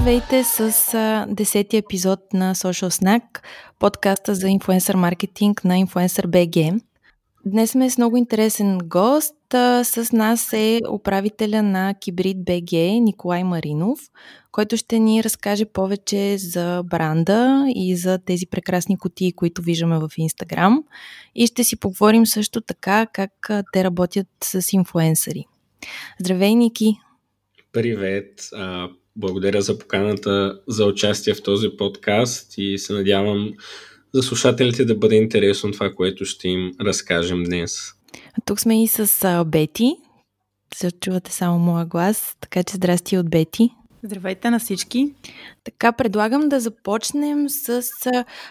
Здравейте с десети епизод на Social Snack, подкаста за инфуенсър маркетинг на Influencer BG. Днес сме с много интересен гост. С нас е управителя на Кибрид БГ Николай Маринов, който ще ни разкаже повече за бранда и за тези прекрасни кутии, които виждаме в Инстаграм. И ще си поговорим също така как те работят с инфуенсъри. Здравей, Ники! Привет! Благодаря за поканата за участие в този подкаст и се надявам за слушателите да бъде интересно това, което ще им разкажем днес. А тук сме и с Бети. Се чувате само моя глас, така че здрасти от Бети. Здравейте на всички! Така, предлагам да започнем с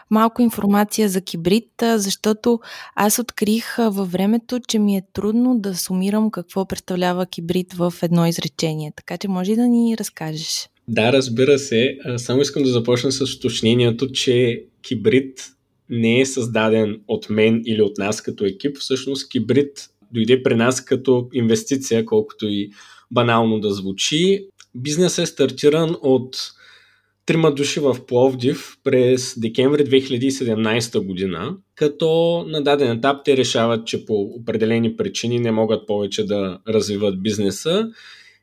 малко информация за кибрид, защото аз открих във времето, че ми е трудно да сумирам какво представлява кибрид в едно изречение. Така че може да ни разкажеш. Да, разбира се. Само искам да започна с уточнението, че кибрид не е създаден от мен или от нас като екип. Всъщност кибрид дойде при нас като инвестиция, колкото и банално да звучи. Бизнесът е стартиран от трима души в Пловдив през декември 2017 година, като на даден етап те решават, че по определени причини не могат повече да развиват бизнеса.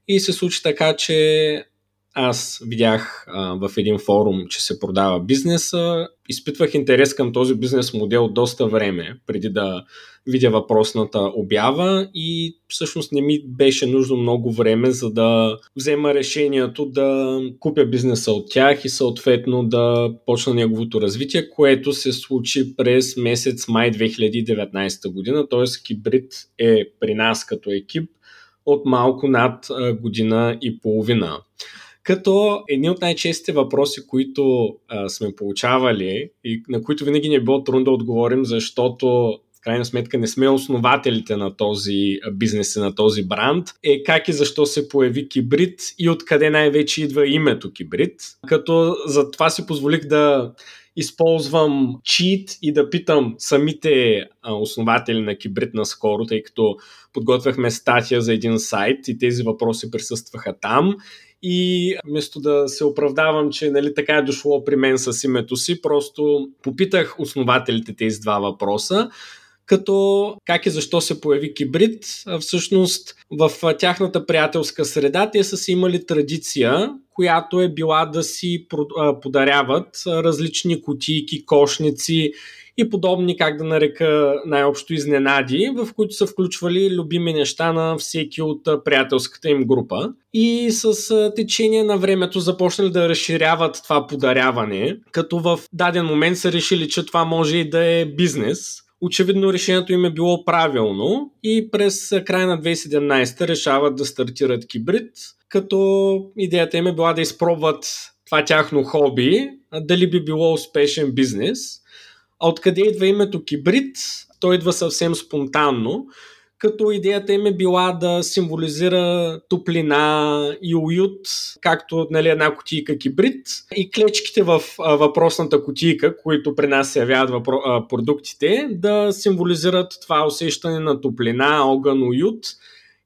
И се случи така, че аз видях а, в един форум, че се продава бизнеса. Изпитвах интерес към този бизнес модел доста време, преди да видя въпросната обява и всъщност не ми беше нужно много време, за да взема решението да купя бизнеса от тях и съответно да почна неговото развитие, което се случи през месец май 2019 година, т.е. Кибрид е при нас като екип от малко над година и половина. Като едни от най-честите въпроси, които а, сме получавали и на които винаги ни е било трудно да отговорим, защото в крайна сметка не сме основателите на този бизнес и на този бранд, е как и защо се появи Кибрид и откъде най-вече идва името Кибрид. Като за това си позволих да използвам чит и да питам самите основатели на Кибрид наскоро, тъй като подготвяхме статия за един сайт и тези въпроси присъстваха там и вместо да се оправдавам, че нали, така е дошло при мен с името си, просто попитах основателите тези два въпроса като как и защо се появи кибрид. Всъщност в тяхната приятелска среда те са си имали традиция, която е била да си подаряват различни кутийки, кошници и подобни, как да нарека най-общо изненади, в които са включвали любими неща на всеки от приятелската им група. И с течение на времето започнали да разширяват това подаряване, като в даден момент са решили, че това може и да е бизнес, Очевидно решението им е било правилно и през края на 2017 решават да стартират кибрид, като идеята им е била да изпробват това тяхно хоби, дали би било успешен бизнес. А откъде идва името Кибрид? Той идва съвсем спонтанно, като идеята им е била да символизира топлина и уют, както нали, една кутийка кибрид и клечките в а, въпросната кутийка, които при нас се явяват въпро... а, продуктите, да символизират това усещане на топлина, огън, уют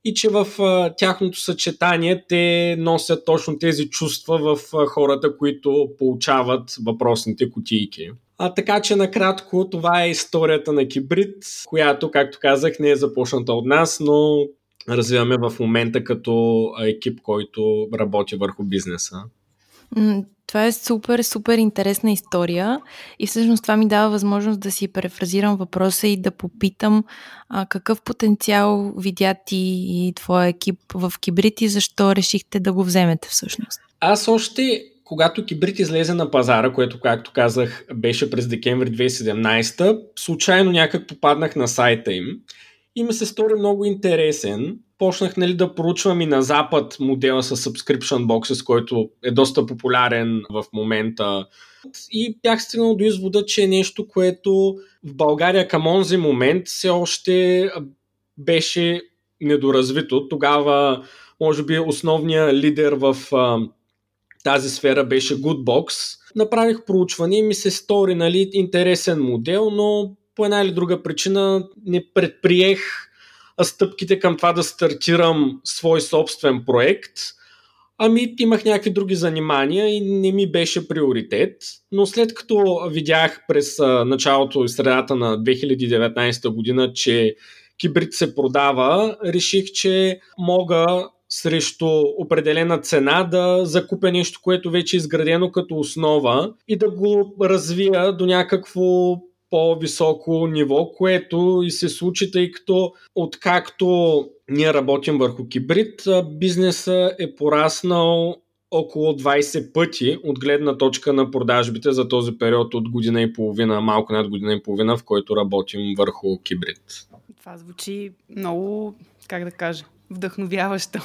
и че в а, тяхното съчетание те носят точно тези чувства в а, хората, които получават въпросните кутийки. А, така че накратко това е историята на Кибрид, която, както казах, не е започната от нас, но развиваме в момента като екип, който работи върху бизнеса. Това е супер, супер интересна история и всъщност това ми дава възможност да си префразирам въпроса и да попитам а, какъв потенциал видя ти и твоя екип в Кибрид и защо решихте да го вземете всъщност? Аз още когато Кибрид излезе на пазара, което, както казах, беше през декември 2017, случайно някак попаднах на сайта им и ми се стори много интересен. Почнах нали, да проучвам и на Запад модела с subscription boxes, който е доста популярен в момента. И бях стигнал до извода, че е нещо, което в България към онзи момент все още беше недоразвито. Тогава, може би, основният лидер в тази сфера беше Goodbox. Направих проучване и ми се стори нали, интересен модел, но по една или друга причина не предприех стъпките към това да стартирам свой собствен проект. Ами имах някакви други занимания и не ми беше приоритет, но след като видях през началото и средата на 2019 година, че кибрид се продава, реших, че мога срещу определена цена да закупя нещо, което вече е изградено като основа и да го развия до някакво по-високо ниво, което и се случи, тъй като откакто ние работим върху кибрид, бизнеса е пораснал около 20 пъти от гледна точка на продажбите за този период от година и половина, малко над година и половина, в който работим върху кибрид. Това звучи много, как да кажа, вдъхновяващо.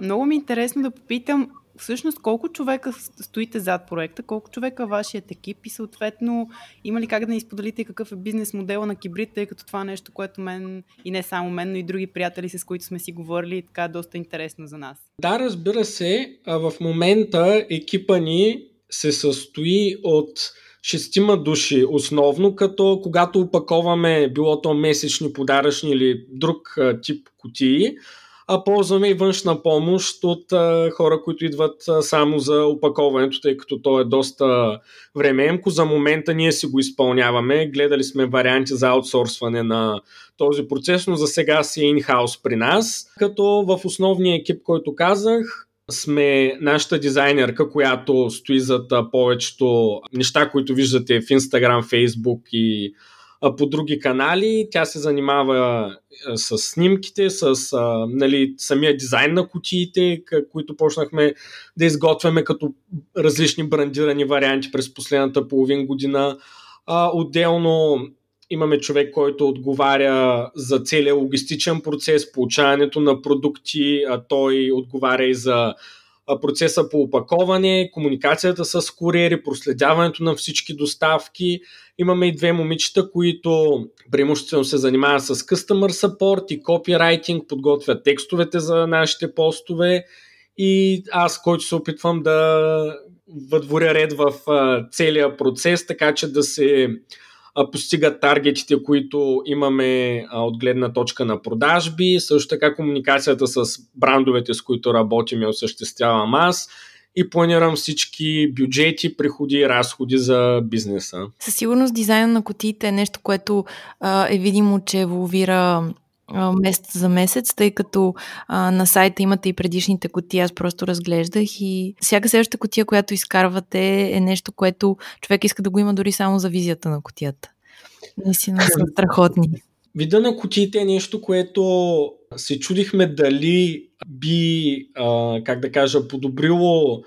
Много ми е интересно да попитам, всъщност колко човека стоите зад проекта, колко човека вашият екип и съответно има ли как да ни споделите какъв е бизнес модела на Кибрид, тъй като това е нещо, което мен и не само мен, но и други приятели, с които сме си говорили, така е доста интересно за нас. Да, разбира се. В момента екипа ни се състои от шестима души основно, като когато опаковаме било то месечни, подаръчни или друг тип кутии, а ползваме и външна помощ от а, хора, които идват а, само за опаковането, тъй като то е доста времеемко. За момента ние си го изпълняваме. Гледали сме варианти за аутсорсване на този процес, но за сега си е инхаус при нас. Като в основния екип, който казах, сме нашата дизайнерка, която стои зад повечето неща, които виждате в Instagram, Facebook и по други канали. Тя се занимава с снимките, с а, нали, самия дизайн на кутиите, които почнахме да изготвяме като различни брандирани варианти през последната половин година. А, отделно имаме човек, който отговаря за целият логистичен процес, получаването на продукти, а той отговаря и за процеса по опаковане, комуникацията с куриери, проследяването на всички доставки. Имаме и две момичета, които преимуществено се занимават с customer support и copywriting, подготвят текстовете за нашите постове и аз, който се опитвам да въдворя ред в целия процес, така че да се постигат таргетите, които имаме от гледна точка на продажби, също така комуникацията с брандовете, с които работим и осъществявам аз и планирам всички бюджети, приходи и разходи за бизнеса. Със сигурност дизайна на котиите е нещо, което а, е видимо, че еволюира месец за месец, тъй като а, на сайта имате и предишните котии, аз просто разглеждах и всяка следваща котия, която изкарвате е нещо, което човек иска да го има дори само за визията на котията. Наистина са страхотни. Вида на котиите е нещо, което се чудихме дали би, а, как да кажа, подобрило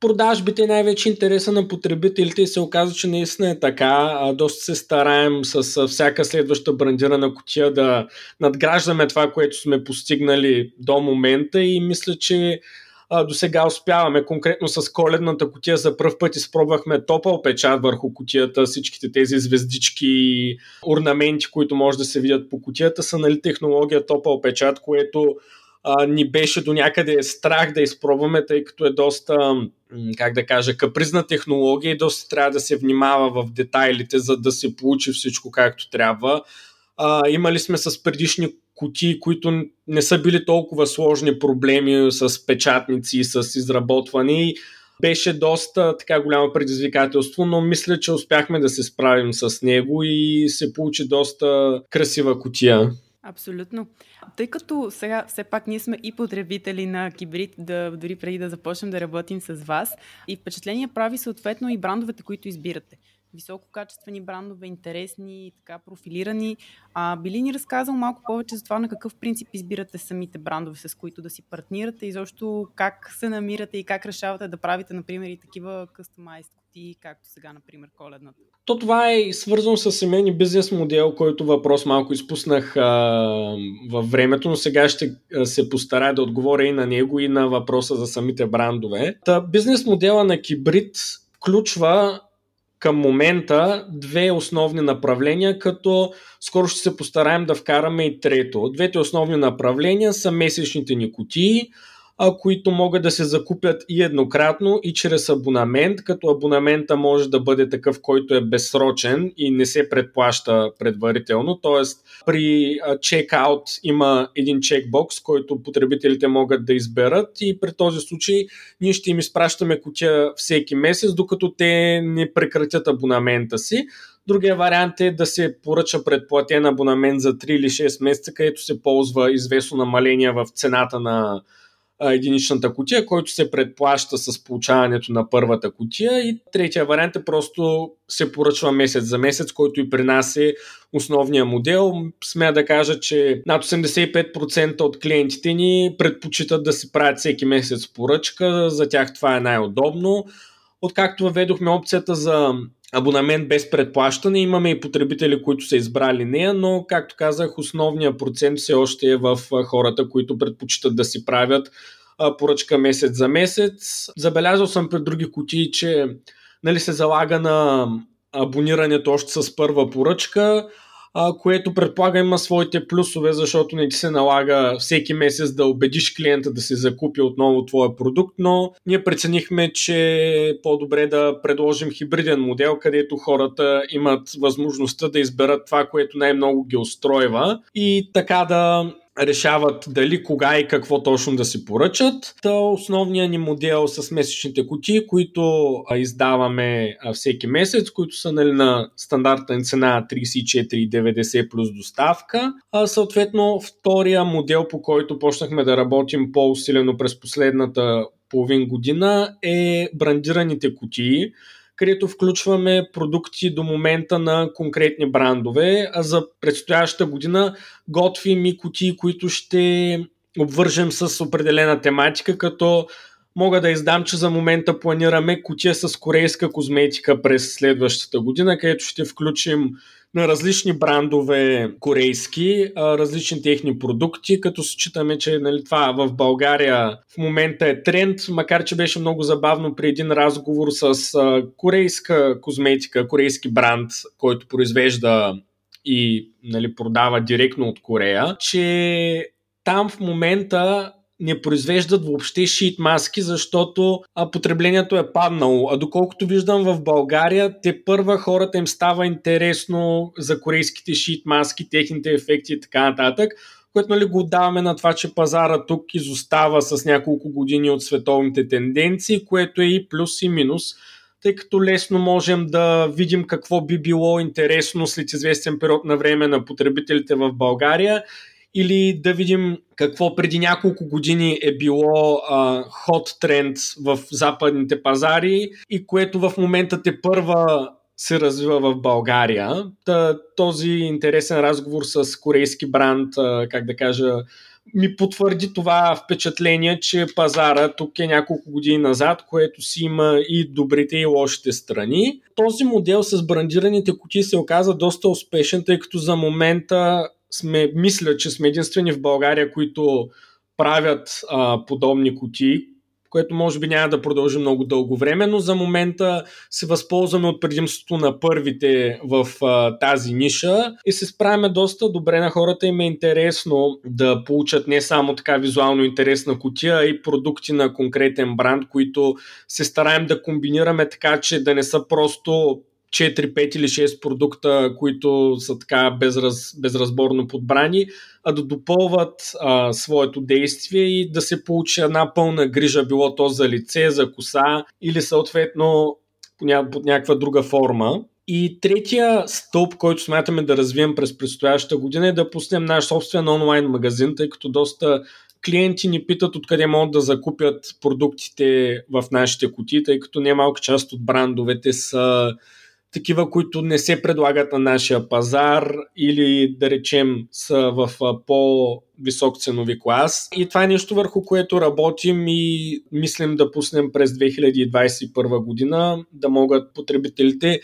продажбите най-вече интереса на потребителите и се оказа, че наистина е така. Доста се стараем с всяка следваща брандирана котия да надграждаме това, което сме постигнали до момента и мисля, че до сега успяваме. Конкретно с коледната котия за първ път изпробвахме топъл печат върху котията. Всичките тези звездички орнаменти, които може да се видят по котията, са нали, технология топъл печат, което ни беше до някъде страх да изпробваме, тъй като е доста, как да кажа, капризна технология и доста трябва да се внимава в детайлите, за да се получи всичко както трябва. А, имали сме с предишни кутии, които не са били толкова сложни проблеми с печатници и с изработване. Беше доста така голямо предизвикателство, но мисля, че успяхме да се справим с него и се получи доста красива кутия. Абсолютно. Тъй като сега все пак ние сме и потребители на кибрид, да, дори преди да започнем да работим с вас, и впечатление прави съответно и брандовете, които избирате висококачествени брандове, интересни, така профилирани. А, би ли ни разказал малко повече за това на какъв принцип избирате самите брандове, с които да си партнирате и защо как се намирате и как решавате да правите, например, и такива customized кутии, както сега, например, коледната? То това е свързано с семейни бизнес модел, който въпрос малко изпуснах а, във времето, но сега ще се постарая да отговоря и на него и на въпроса за самите брандове. Та, бизнес модела на Кибрид включва към момента две основни направления, като скоро ще се постараем да вкараме и трето. Двете основни направления са месечните ни кутии, които могат да се закупят и еднократно и чрез абонамент, като абонамента може да бъде такъв, който е безсрочен и не се предплаща предварително. Тоест при чекаут има един чекбокс, който потребителите могат да изберат и при този случай ние ще им изпращаме кутия всеки месец, докато те не прекратят абонамента си. Другия вариант е да се поръча предплатен абонамент за 3 или 6 месеца, където се ползва известно намаление в цената на единичната кутия, който се предплаща с получаването на първата кутия и третия вариант е просто се поръчва месец за месец, който и при нас е основния модел. Смея да кажа, че над 85% от клиентите ни предпочитат да си правят всеки месец поръчка, за тях това е най-удобно. Откакто въведохме опцията за абонамент без предплащане. Имаме и потребители, които са избрали нея, но, както казах, основният процент все още е в хората, които предпочитат да си правят поръчка месец за месец. Забелязал съм пред други кутии, че нали, се залага на абонирането още с първа поръчка, а, което предполага има своите плюсове, защото не ти се налага всеки месец да убедиш клиента да се закупи отново твоя продукт, но ние преценихме, че е по-добре да предложим хибриден модел, където хората имат възможността да изберат това, което най-много ги устройва и така да решават дали, кога и какво точно да си поръчат. Та основният ни модел с месечните кутии, които издаваме всеки месец, които са нали, на стандартна цена 34,90 плюс доставка. А, съответно, втория модел, по който почнахме да работим по-усилено през последната половин година е брандираните кутии, където включваме продукти до момента на конкретни брандове, а за предстоящата година готвим и кутии, които ще обвържем с определена тематика, като мога да издам, че за момента планираме кутия с корейска козметика през следващата година, където ще включим на различни брандове корейски, различни техни продукти, като считаме, че нали, това в България в момента е тренд, макар че беше много забавно при един разговор с корейска козметика, корейски бранд, който произвежда и нали, продава директно от Корея, че там в момента не произвеждат въобще шит маски, защото а, потреблението е паднало. А доколкото виждам в България, те първа хората им става интересно за корейските шит маски, техните ефекти и така нататък, което нали, го даваме на това, че пазара тук изостава с няколко години от световните тенденции, което е и плюс и минус тъй като лесно можем да видим какво би било интересно след известен период на време на потребителите в България или да видим какво преди няколко години е било ход тренд в западните пазари и което в момента те първа се развива в България. Та, този интересен разговор с корейски бранд, как да кажа, ми потвърди това впечатление, че пазара тук е няколко години назад, което си има и добрите и лошите страни. Този модел с брандираните кутии се оказа доста успешен, тъй като за момента сме, мисля, че сме единствени в България, които правят а, подобни кутии, което може би няма да продължи много дълго време, но за момента се възползваме от предимството на първите в а, тази ниша и се справяме доста добре на хората. Им е интересно да получат не само така визуално интересна кутия, а и продукти на конкретен бранд, които се стараем да комбинираме така, че да не са просто 4, 5 или 6 продукта, които са така безраз, безразборно подбрани, а да допълват а, своето действие и да се получи една пълна грижа, било то за лице, за коса или съответно под някаква друга форма. И третия стълб, който смятаме да развием през предстоящата година е да пуснем наш собствен онлайн магазин, тъй като доста клиенти ни питат откъде могат да закупят продуктите в нашите кутии, тъй като немалка част от брандовете са такива, които не се предлагат на нашия пазар или да речем са в по-висок ценови клас. И това е нещо върху което работим и мислим да пуснем през 2021 година, да могат потребителите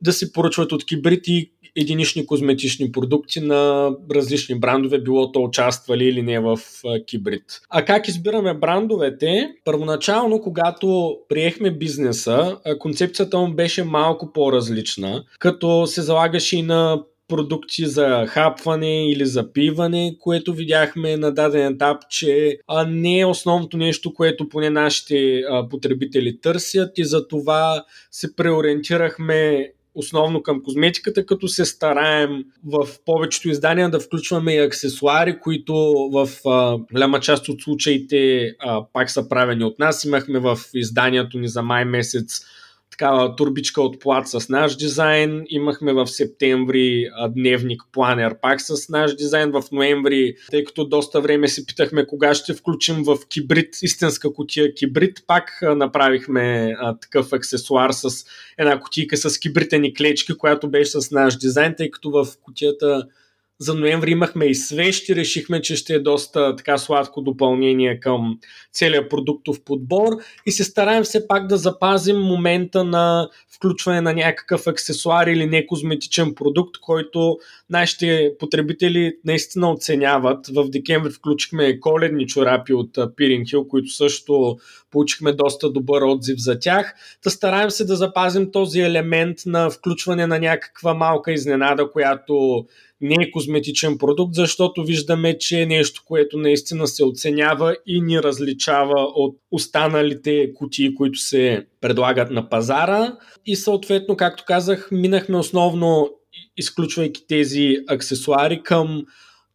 да си поръчват от кибрид и единични козметични продукти на различни брандове, било то участвали или не в кибрид. А как избираме брандовете? Първоначално, когато приехме бизнеса, концепцията му беше малко по-различна, като се залагаше и на продукти за хапване или за пиване, което видяхме на даден етап, че не е основното нещо, което поне нашите потребители търсят и за това се преориентирахме основно към козметиката, като се стараем в повечето издания да включваме и аксесуари, които в а, голяма част от случаите а, пак са правени от нас. Имахме в изданието ни за май месец такава турбичка от плат с наш дизайн. Имахме в септември дневник планер пак с наш дизайн. В ноември, тъй като доста време се питахме кога ще включим в кибрид, истинска котия кибрид, пак направихме такъв аксесуар с една котийка с кибритени клечки, която беше с наш дизайн, тъй като в котията за ноември имахме и свещи, решихме, че ще е доста така сладко допълнение към целият продуктов подбор и се стараем все пак да запазим момента на включване на някакъв аксесуар или не козметичен продукт, който нашите потребители наистина оценяват. В декември включихме коледни чорапи от Pirin Hill, които също получихме доста добър отзив за тях. Та стараем се да запазим този елемент на включване на някаква малка изненада, която не е козметичен продукт, защото виждаме, че е нещо, което наистина се оценява и ни различава от останалите кутии, които се предлагат на пазара. И съответно, както казах, минахме основно, изключвайки тези аксесуари към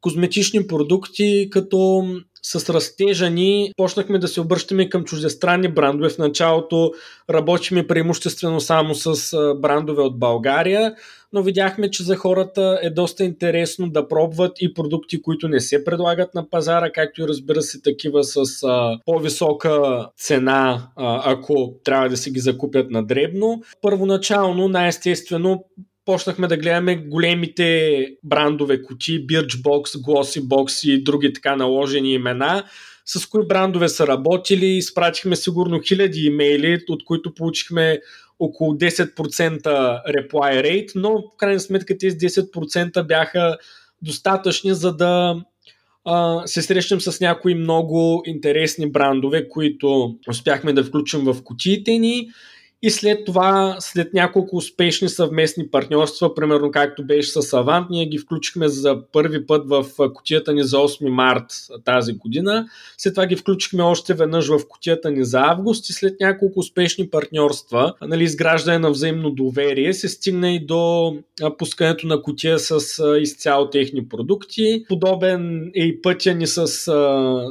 козметични продукти, като с растежа ни почнахме да се обръщаме към чуждестранни брандове. В началото работихме преимуществено само с брандове от България, но видяхме, че за хората е доста интересно да пробват и продукти, които не се предлагат на пазара, както и разбира се такива с а, по-висока цена, а, ако трябва да си ги закупят на дребно. Първоначално, най-естествено, почнахме да гледаме големите брандове кути, Birchbox, Glossybox и други така наложени имена, с кои брандове са работили. Изпратихме сигурно хиляди имейли, от които получихме около 10% reply rate, но в крайна сметка тези 10% бяха достатъчни за да а, се срещнем с някои много интересни брандове, които успяхме да включим в кутиите ни и след това, след няколко успешни съвместни партньорства, примерно както беше с Авант, ние ги включихме за първи път в кутията ни за 8 март тази година. След това ги включихме още веднъж в кутията ни за август и след няколко успешни партньорства, нали, изграждане на взаимно доверие, се стигна и до пускането на кутия с изцяло техни продукти. Подобен е и пътя ни с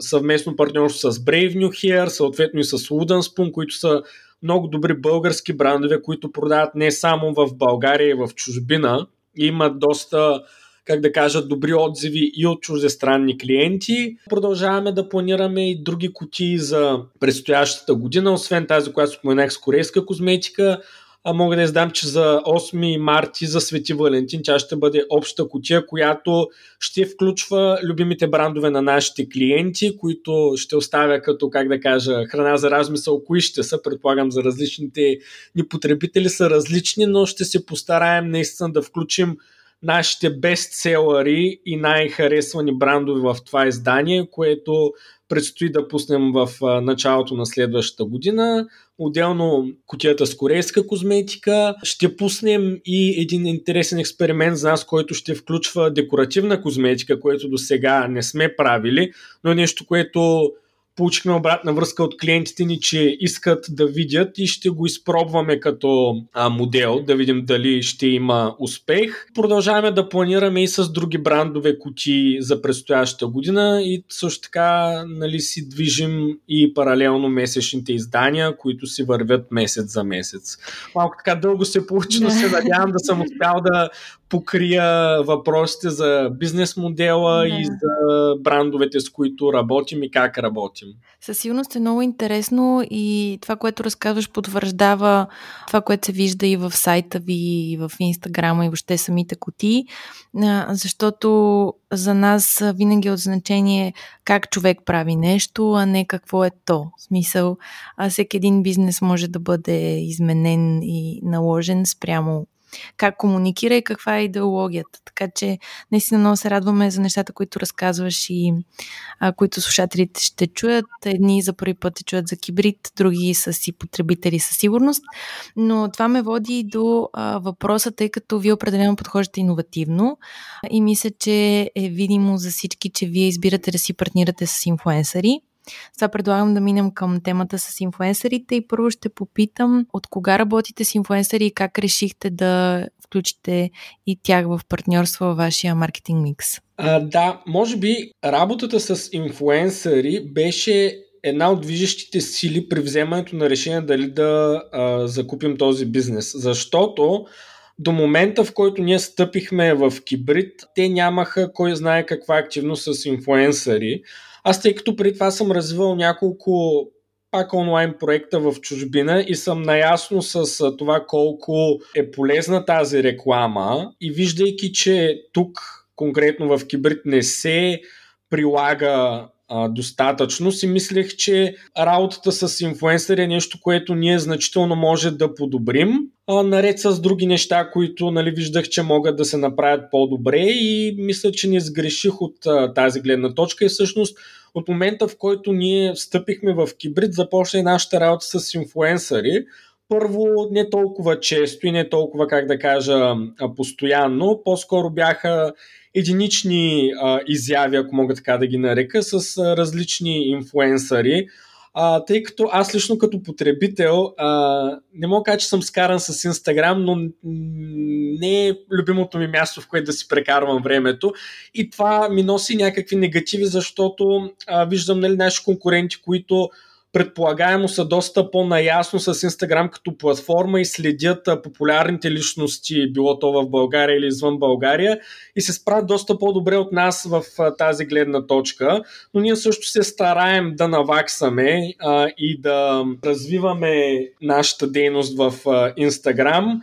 съвместно партньорство с Brave New Hair, съответно и с Wooden Spoon, които са много добри български брандове, които продават не само в България и в чужбина. Имат доста как да кажа, добри отзиви и от чуждестранни клиенти. Продължаваме да планираме и други кутии за предстоящата година, освен тази, която споменах с корейска козметика а мога да издам, че за 8 марти за Свети Валентин тя ще бъде обща кутия, която ще включва любимите брандове на нашите клиенти, които ще оставя като, как да кажа, храна за размисъл, кои ще са, предполагам за различните ни потребители са различни, но ще се постараем наистина да включим нашите бестселъри и най-харесвани брандове в това издание, което предстои да пуснем в началото на следващата година. Отделно кутията с корейска козметика. Ще пуснем и един интересен експеримент за нас, който ще включва декоративна козметика, което до сега не сме правили, но е нещо, което получихме обратна връзка от клиентите ни, че искат да видят и ще го изпробваме като а, модел, да видим дали ще има успех. Продължаваме да планираме и с други брандове кути за предстоящата година и също така нали, си движим и паралелно месечните издания, които си вървят месец за месец. Малко така дълго се получи, но се надявам да съм успял да покрия въпросите за бизнес модела и за брандовете, с които работим и как работим. Със сигурност е много интересно и това, което разказваш, потвърждава това, което се вижда и в сайта ви, и в Инстаграма, и въобще самите коти, защото за нас винаги е от значение как човек прави нещо, а не какво е то. В смисъл, а всеки един бизнес може да бъде изменен и наложен спрямо как комуникира и каква е идеологията. Така че наистина много се радваме за нещата, които разказваш и а, които слушателите ще чуят. Едни за първи път чуят за кибрид, други са си потребители със сигурност. Но това ме води до а, въпроса, тъй като вие определено подхождате иновативно и мисля, че е видимо за всички, че вие избирате да си партнирате с инфуенсъри. Сега предлагам да минем към темата с инфуенсърите и първо ще попитам от кога работите с инфуенсъри и как решихте да включите и тях в партньорство във вашия маркетинг микс? А, да, може би работата с инфуенсъри беше една от движещите сили при вземането на решение дали да а, закупим този бизнес. Защото до момента, в който ние стъпихме в Кибрид, те нямаха кой знае каква активност с инфуенсъри. Аз тъй като преди това съм развивал няколко пак онлайн проекта в чужбина и съм наясно с това колко е полезна тази реклама и виждайки, че тук конкретно в Кибрид не се прилага а, достатъчно, си мислех, че работата с инфуенсъри е нещо, което ние значително може да подобрим, а, наред с други неща, които нали, виждах, че могат да се направят по-добре и мисля, че не сгреших от а, тази гледна точка. И всъщност от момента, в който ние встъпихме в Кибрид, започна и нашата работа с инфуенсъри. Първо, не толкова често и не толкова, как да кажа, постоянно. По-скоро бяха единични а, изяви, ако мога така да ги нарека, с а, различни инфуенсъри. А, тъй като аз лично като потребител а, не мога да кажа, че съм скаран с Инстаграм, но не е любимото ми място, в което да си прекарвам времето. И това ми носи някакви негативи, защото а, виждам нали, наши конкуренти, които предполагаемо са доста по-наясно с Инстаграм като платформа и следят популярните личности, било то в България или извън България, и се справят доста по-добре от нас в тази гледна точка. Но ние също се стараем да наваксаме а, и да развиваме нашата дейност в Инстаграм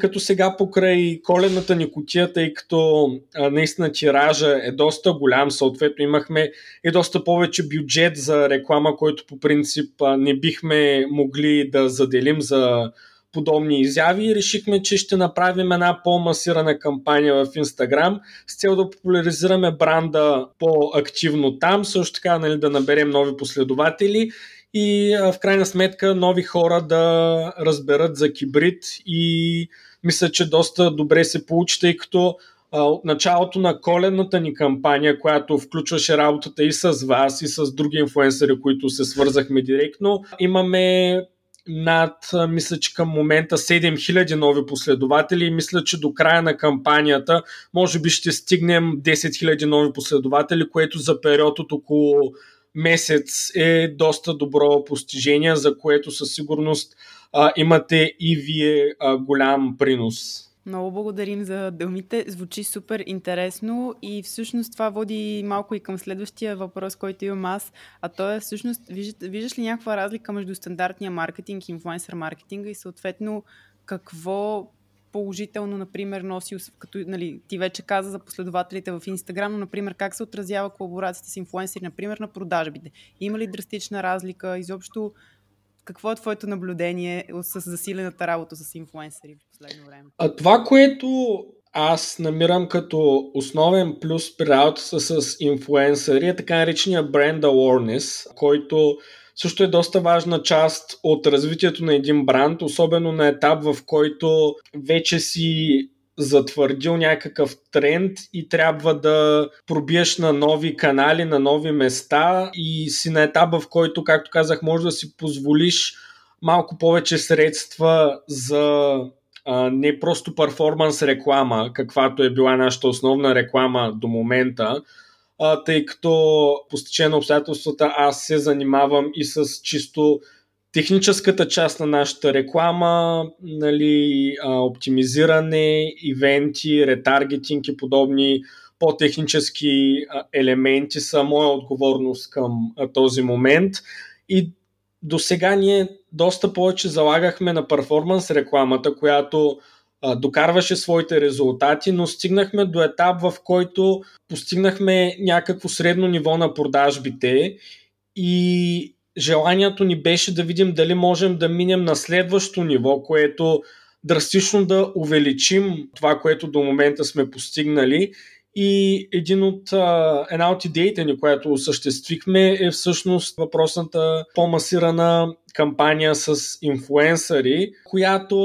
като сега покрай колената ни котия, тъй като наистина тиража е доста голям, съответно имахме и доста повече бюджет за реклама, който по принцип не бихме могли да заделим за подобни изяви. И решихме, че ще направим една по-масирана кампания в Instagram с цел да популяризираме бранда по-активно там, също така нали, да наберем нови последователи и в крайна сметка нови хора да разберат за кибрид и мисля, че доста добре се получи, тъй като от началото на колената ни кампания, която включваше работата и с вас, и с други инфуенсъри, които се свързахме директно, имаме над, мисля, че към момента 7000 нови последователи и мисля, че до края на кампанията може би ще стигнем 10 000 нови последователи, което за период от около месец е доста добро постижение, за което със сигурност а, имате и вие а, голям принос. Много благодарим за дълмите. Звучи супер интересно и всъщност това води малко и към следващия въпрос, който имам аз, а то е всъщност, виждаш, виждаш ли някаква разлика между стандартния маркетинг и инфлуенсър маркетинга и съответно какво положително, например, носи, като нали, ти вече каза за последователите в Инстаграм, но, например, как се отразява колаборацията с инфлуенсъри, например, на продажбите? Има ли драстична разлика? Изобщо, какво е твоето наблюдение с засилената работа с инфлуенсъри в последно време? А това, което аз намирам като основен плюс при работата с инфлуенсъри е така наречения бренд awareness, който също е доста важна част от развитието на един бранд, особено на етап, в който вече си затвърдил някакъв тренд и трябва да пробиеш на нови канали, на нови места и си на етап, в който, както казах, може да си позволиш малко повече средства за а, не просто перформанс реклама, каквато е била нашата основна реклама до момента, а, тъй като по на обстоятелствата аз се занимавам и с чисто техническата част на нашата реклама, нали, а, оптимизиране, ивенти, ретаргетинг и подобни по-технически елементи са моя отговорност към а, този момент. И до сега ние доста повече залагахме на перформанс рекламата, която докарваше своите резултати, но стигнахме до етап, в който постигнахме някакво средно ниво на продажбите и желанието ни беше да видим дали можем да минем на следващо ниво, което драстично да увеличим това, което до момента сме постигнали. И един от, една от идеите ни, която осъществихме е всъщност въпросната по-масирана кампания с инфуенсъри, която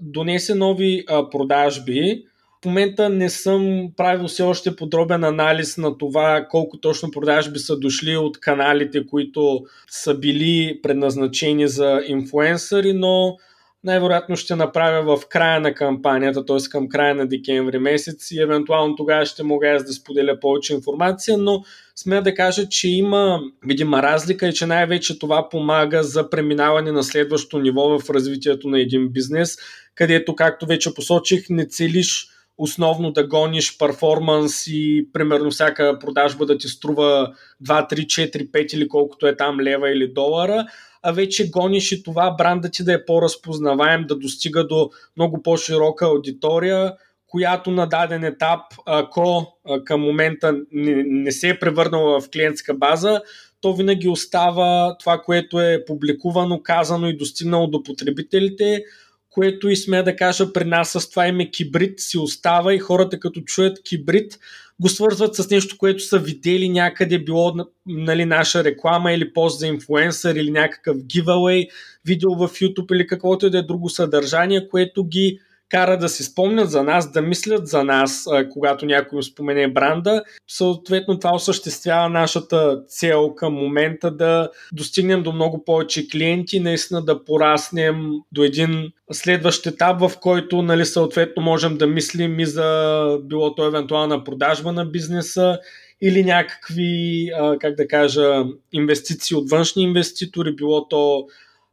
донесе нови продажби. В момента не съм правил все още подробен анализ на това колко точно продажби са дошли от каналите, които са били предназначени за инфуенсъри, но най-вероятно ще направя в края на кампанията, т.е. към края на декември месец и евентуално тогава ще мога аз да споделя повече информация, но смея да кажа, че има видима разлика и че най-вече това помага за преминаване на следващото ниво в развитието на един бизнес, където, както вече посочих, не целиш основно да гониш перформанс и примерно всяка продажба да ти струва 2, 3, 4, 5 или колкото е там лева или долара, а вече гониш и това бранда ти да е по-разпознаваем, да достига до много по-широка аудитория, която на даден етап, ако към момента не, не се е превърнала в клиентска база, то винаги остава това, което е публикувано, казано и достигнало до потребителите, което и сме да кажа при нас с това име кибрид си остава и хората като чуят кибрид го свързват с нещо, което са видели някъде, било нали, наша реклама или пост за инфлуенсър или някакъв giveaway, видео в YouTube или каквото и да е друго съдържание, което ги кара да си спомнят за нас, да мислят за нас, когато някой спомене бранда. Съответно, това осъществява нашата цел към момента да достигнем до много повече клиенти, наистина да пораснем до един следващ етап, в който нали, съответно можем да мислим и за било то евентуална продажба на бизнеса или някакви, как да кажа, инвестиции от външни инвеститори, било то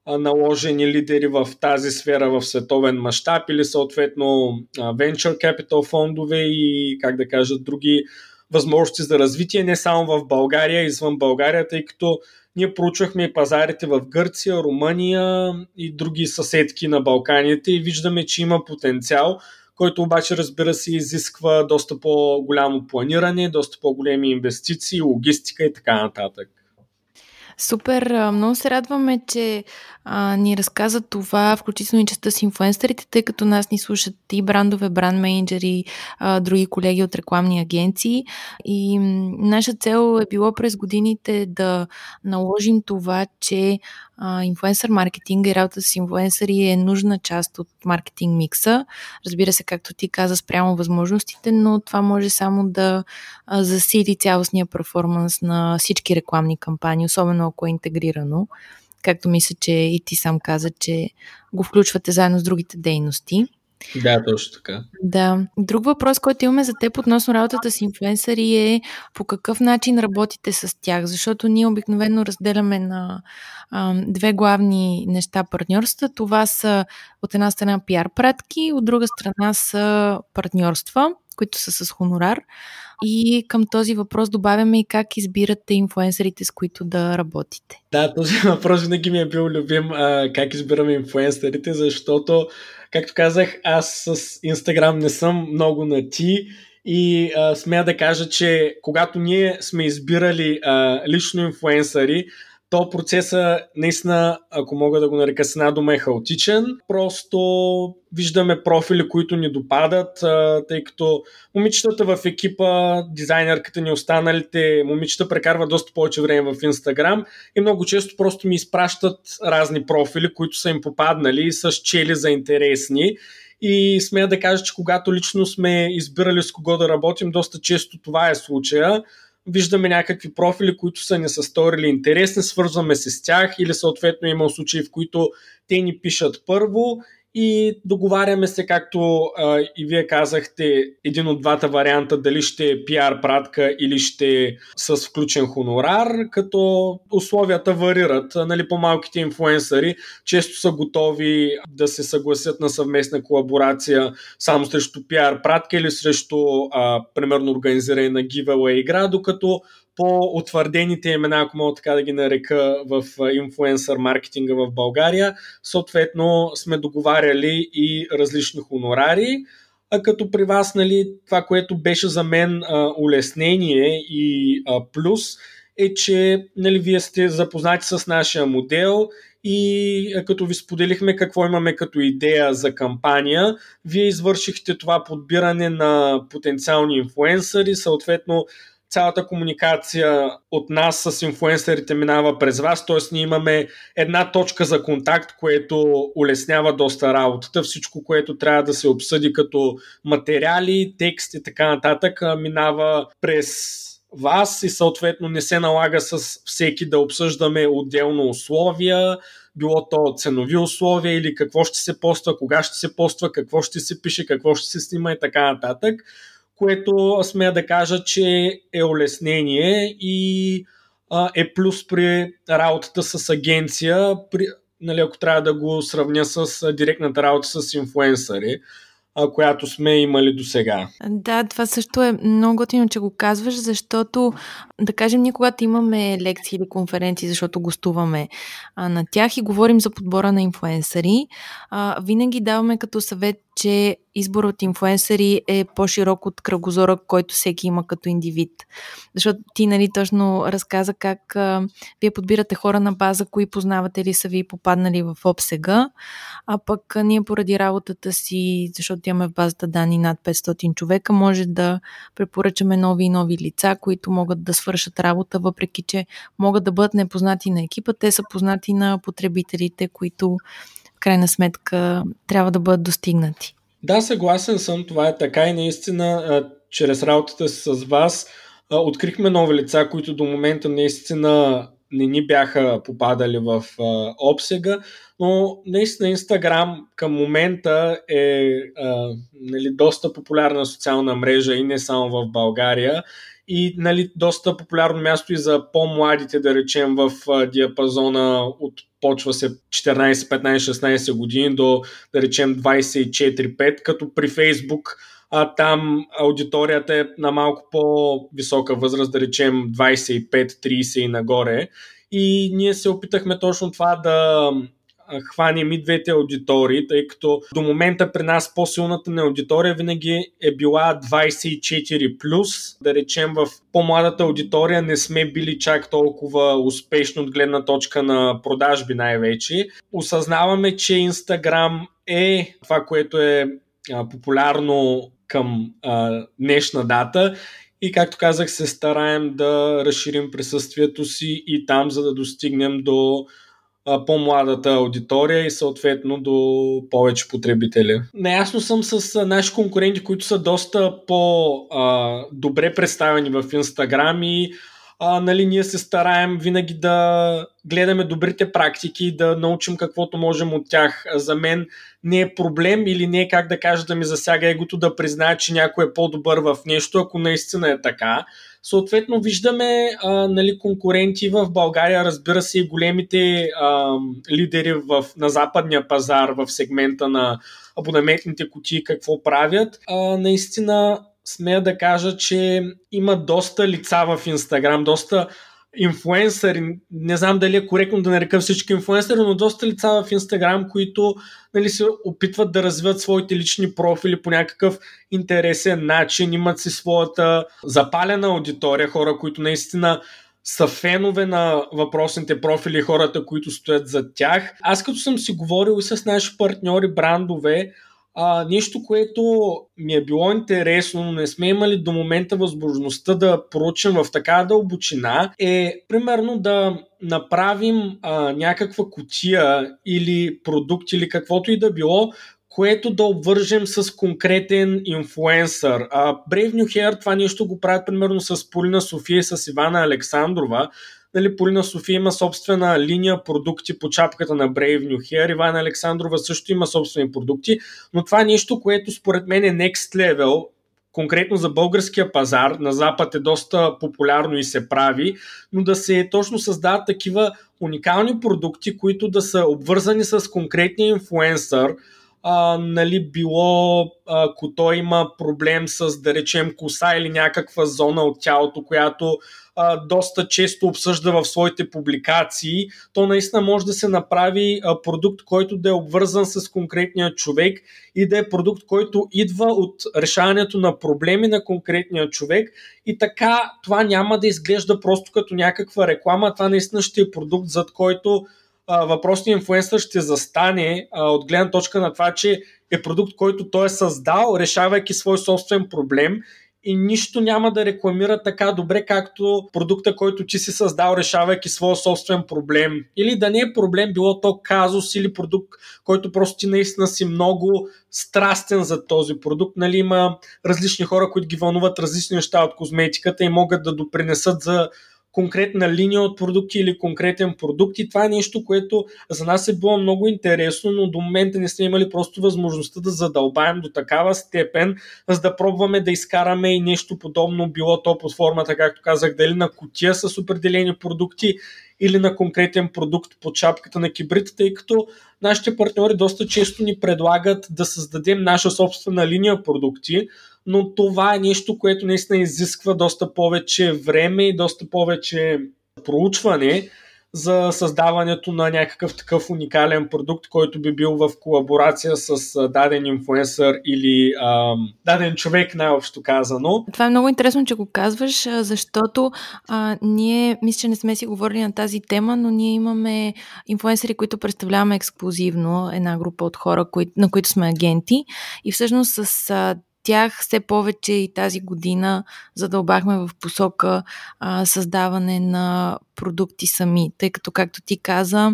наложени лидери в тази сфера в световен мащаб или съответно venture capital фондове и как да кажа други възможности за развитие не само в България, извън България, тъй като ние проучвахме пазарите в Гърция, Румъния и други съседки на Балканите и виждаме, че има потенциал, който обаче разбира се изисква доста по-голямо планиране, доста по-големи инвестиции, логистика и така нататък. Супер, много се радваме, че а, ни разказа това, включително и частта с инфуенсърите, тъй като нас ни слушат и брандове, бранд менеджери, а, други колеги от рекламни агенции. И наша цел е било през годините да наложим това, че инфуенсър маркетинга и работа с инфуенсъри е нужна част от маркетинг микса. Разбира се, както ти каза, спрямо възможностите, но това може само да засили цялостния перформанс на всички рекламни кампании, особено ако е интегрирано както мисля, че и ти сам каза, че го включвате заедно с другите дейности. Да, точно така. Да. Друг въпрос, който имаме за теб относно работата с инфлуенсъри е по какъв начин работите с тях, защото ние обикновено разделяме на а, две главни неща партньорства. Това са от една страна пиар пратки, от друга страна са партньорства, които са с хонорар. И към този въпрос добавяме и как избирате инфлуенсърите, с които да работите. Да, този въпрос винаги ми е бил любим, а, как избираме инфлуенсърите, защото, както казах, аз с Инстаграм не съм много на ти и а, смея да кажа, че когато ние сме избирали а, лично инфлуенсъри, то процеса наистина, ако мога да го нарека с една дума, е хаотичен. Просто виждаме профили, които ни допадат, тъй като момичетата в екипа, дизайнерката ни, останалите момичета прекарват доста повече време в Инстаграм и много често просто ми изпращат разни профили, които са им попаднали и са чели за интересни. И смея да кажа, че когато лично сме избирали с кого да работим, доста често това е случая виждаме някакви профили, които са ни са сторили интересни, свързваме се с тях или съответно има случаи, в които те ни пишат първо и договаряме се, както а, и вие казахте, един от двата варианта, дали ще е пиар пратка или ще е с включен хонорар, като условията варират. Нали, по-малките инфлуенсъри често са готови да се съгласят на съвместна колаборация само срещу пиар пратка или срещу, а, примерно, организиране на giveaway игра, докато по-утвърдените имена, ако мога така да ги нарека в инфлуенсър маркетинга в България, съответно сме договаряли и различни хонорари. А като при вас, нали, това, което беше за мен а, улеснение и а, плюс, е, че нали, вие сте запознати с нашия модел и като ви споделихме какво имаме като идея за кампания, вие извършихте това подбиране на потенциални инфуенсъри, съответно цялата комуникация от нас с инфуенсерите минава през вас, т.е. ние имаме една точка за контакт, което улеснява доста работата. Всичко, което трябва да се обсъди като материали, текст и така нататък, минава през вас и съответно не се налага с всеки да обсъждаме отделно условия, било то ценови условия или какво ще се поства, кога ще се поства, какво ще се пише, какво ще се снима и така нататък което смея да кажа, че е улеснение и а, е плюс при работата с агенция, при, нали, ако трябва да го сравня с директната работа с инфуенсъри която сме имали до сега. Да, това също е много готино, че го казваш, защото, да кажем, ние когато имаме лекции или конференции, защото гостуваме а, на тях и говорим за подбора на инфуенсъри, а, винаги даваме като съвет, че избор от инфуенсъри е по-широк от кръгозора, който всеки има като индивид. Защото ти, нали, точно разказа как а, вие подбирате хора на база, кои познавате или са ви попаднали в обсега, а пък а, ние поради работата си, защото имаме в базата данни над 500 човека, може да препоръчаме нови и нови лица, които могат да свършат работа, въпреки че могат да бъдат непознати на екипа, те са познати на потребителите, които в крайна сметка трябва да бъдат достигнати. Да, съгласен съм, това е така и наистина чрез работата с вас открихме нови лица, които до момента наистина не ни бяха попадали в обсега, но наистина Инстаграм към момента е а, нали, доста популярна социална мрежа и не само в България и нали, доста популярно място и за по-младите, да речем, в диапазона от почва се 14, 15, 16 години до, да речем, 24-5, като при Фейсбук а, там аудиторията е на малко по-висока възраст, да речем 25-30 и нагоре. И ние се опитахме точно това да хванем и двете аудитории, тъй като до момента при нас по-силната на аудитория винаги е била 24+. Да речем в по-младата аудитория не сме били чак толкова успешни от гледна точка на продажби най-вече. Осъзнаваме, че Instagram е това, което е популярно към а, днешна дата и както казах се стараем да разширим присъствието си и там, за да достигнем до по-младата аудитория и съответно до повече потребители. Наясно съм с наши конкуренти, които са доста по-добре представени в Инстаграм и а, нали, ние се стараем винаги да гледаме добрите практики, да научим каквото можем от тях. За мен не е проблем или не е как да кажа да ми засяга егото да признае, че някой е по-добър в нещо, ако наистина е така. Съответно, виждаме а, нали, конкуренти в България, разбира се, и големите а, лидери в, на западния пазар в сегмента на абонаментните кутии какво правят. А, наистина, смея да кажа, че има доста лица в Инстаграм, доста инфуенсъри, не знам дали е коректно да нарека всички инфуенсъри, но доста лица в Инстаграм, които нали, се опитват да развиват своите лични профили по някакъв интересен начин, имат си своята запалена аудитория, хора, които наистина са фенове на въпросните профили, хората, които стоят за тях. Аз като съм си говорил и с наши партньори, брандове, а, нещо, което ми е било интересно, но не сме имали до момента възможността да проучим в такава дълбочина, е примерно да направим а, някаква котия или продукт или каквото и да било, което да обвържем с конкретен инфлуенсър. А, Brave New това нещо го правят примерно с Полина София и с Ивана Александрова, Нали, Полина София има собствена линия продукти по чапката на Brave New Hair. Ивана Александрова също има собствени продукти, но това е нещо, което според мен е next level, конкретно за българския пазар, на Запад е доста популярно и се прави, но да се точно създават такива уникални продукти, които да са обвързани с конкретния инфуенсър, а, нали, било ако той има проблем с, да речем, коса или някаква зона от тялото, която а, доста често обсъжда в своите публикации, то наистина може да се направи а, продукт, който да е обвързан с конкретния човек и да е продукт, който идва от решаването на проблеми на конкретния човек. И така това няма да изглежда просто като някаква реклама, това наистина ще е продукт, зад който въпросният инфлуенсър ще застане а, от гледна точка на това, че е продукт, който той е създал, решавайки свой собствен проблем и нищо няма да рекламира така добре, както продукта, който ти си създал, решавайки своя собствен проблем. Или да не е проблем, било то казус или продукт, който просто ти наистина си много страстен за този продукт. Нали, има различни хора, които ги вълнуват различни неща от козметиката и могат да допринесат за конкретна линия от продукти или конкретен продукт. И това е нещо, което за нас е било много интересно, но до момента не сме имали просто възможността да задълбаем до такава степен, за да пробваме да изкараме и нещо подобно, било то под формата, както казах, дали на котия с определени продукти или на конкретен продукт под шапката на кибрид, тъй като нашите партньори доста често ни предлагат да създадем наша собствена линия продукти, но това е нещо, което наистина изисква доста повече време и доста повече проучване за създаването на някакъв такъв уникален продукт, който би бил в колаборация с даден инфлуенсър или ам, даден човек, най-общо казано. Това е много интересно, че го казваш, защото а, ние, мисля, че не сме си говорили на тази тема, но ние имаме инфлуенсъри, които представляваме ексклюзивно, една група от хора, кои, на които сме агенти и всъщност с а, тях все повече и тази година задълбахме в посока а, създаване на продукти сами, тъй като, както ти каза,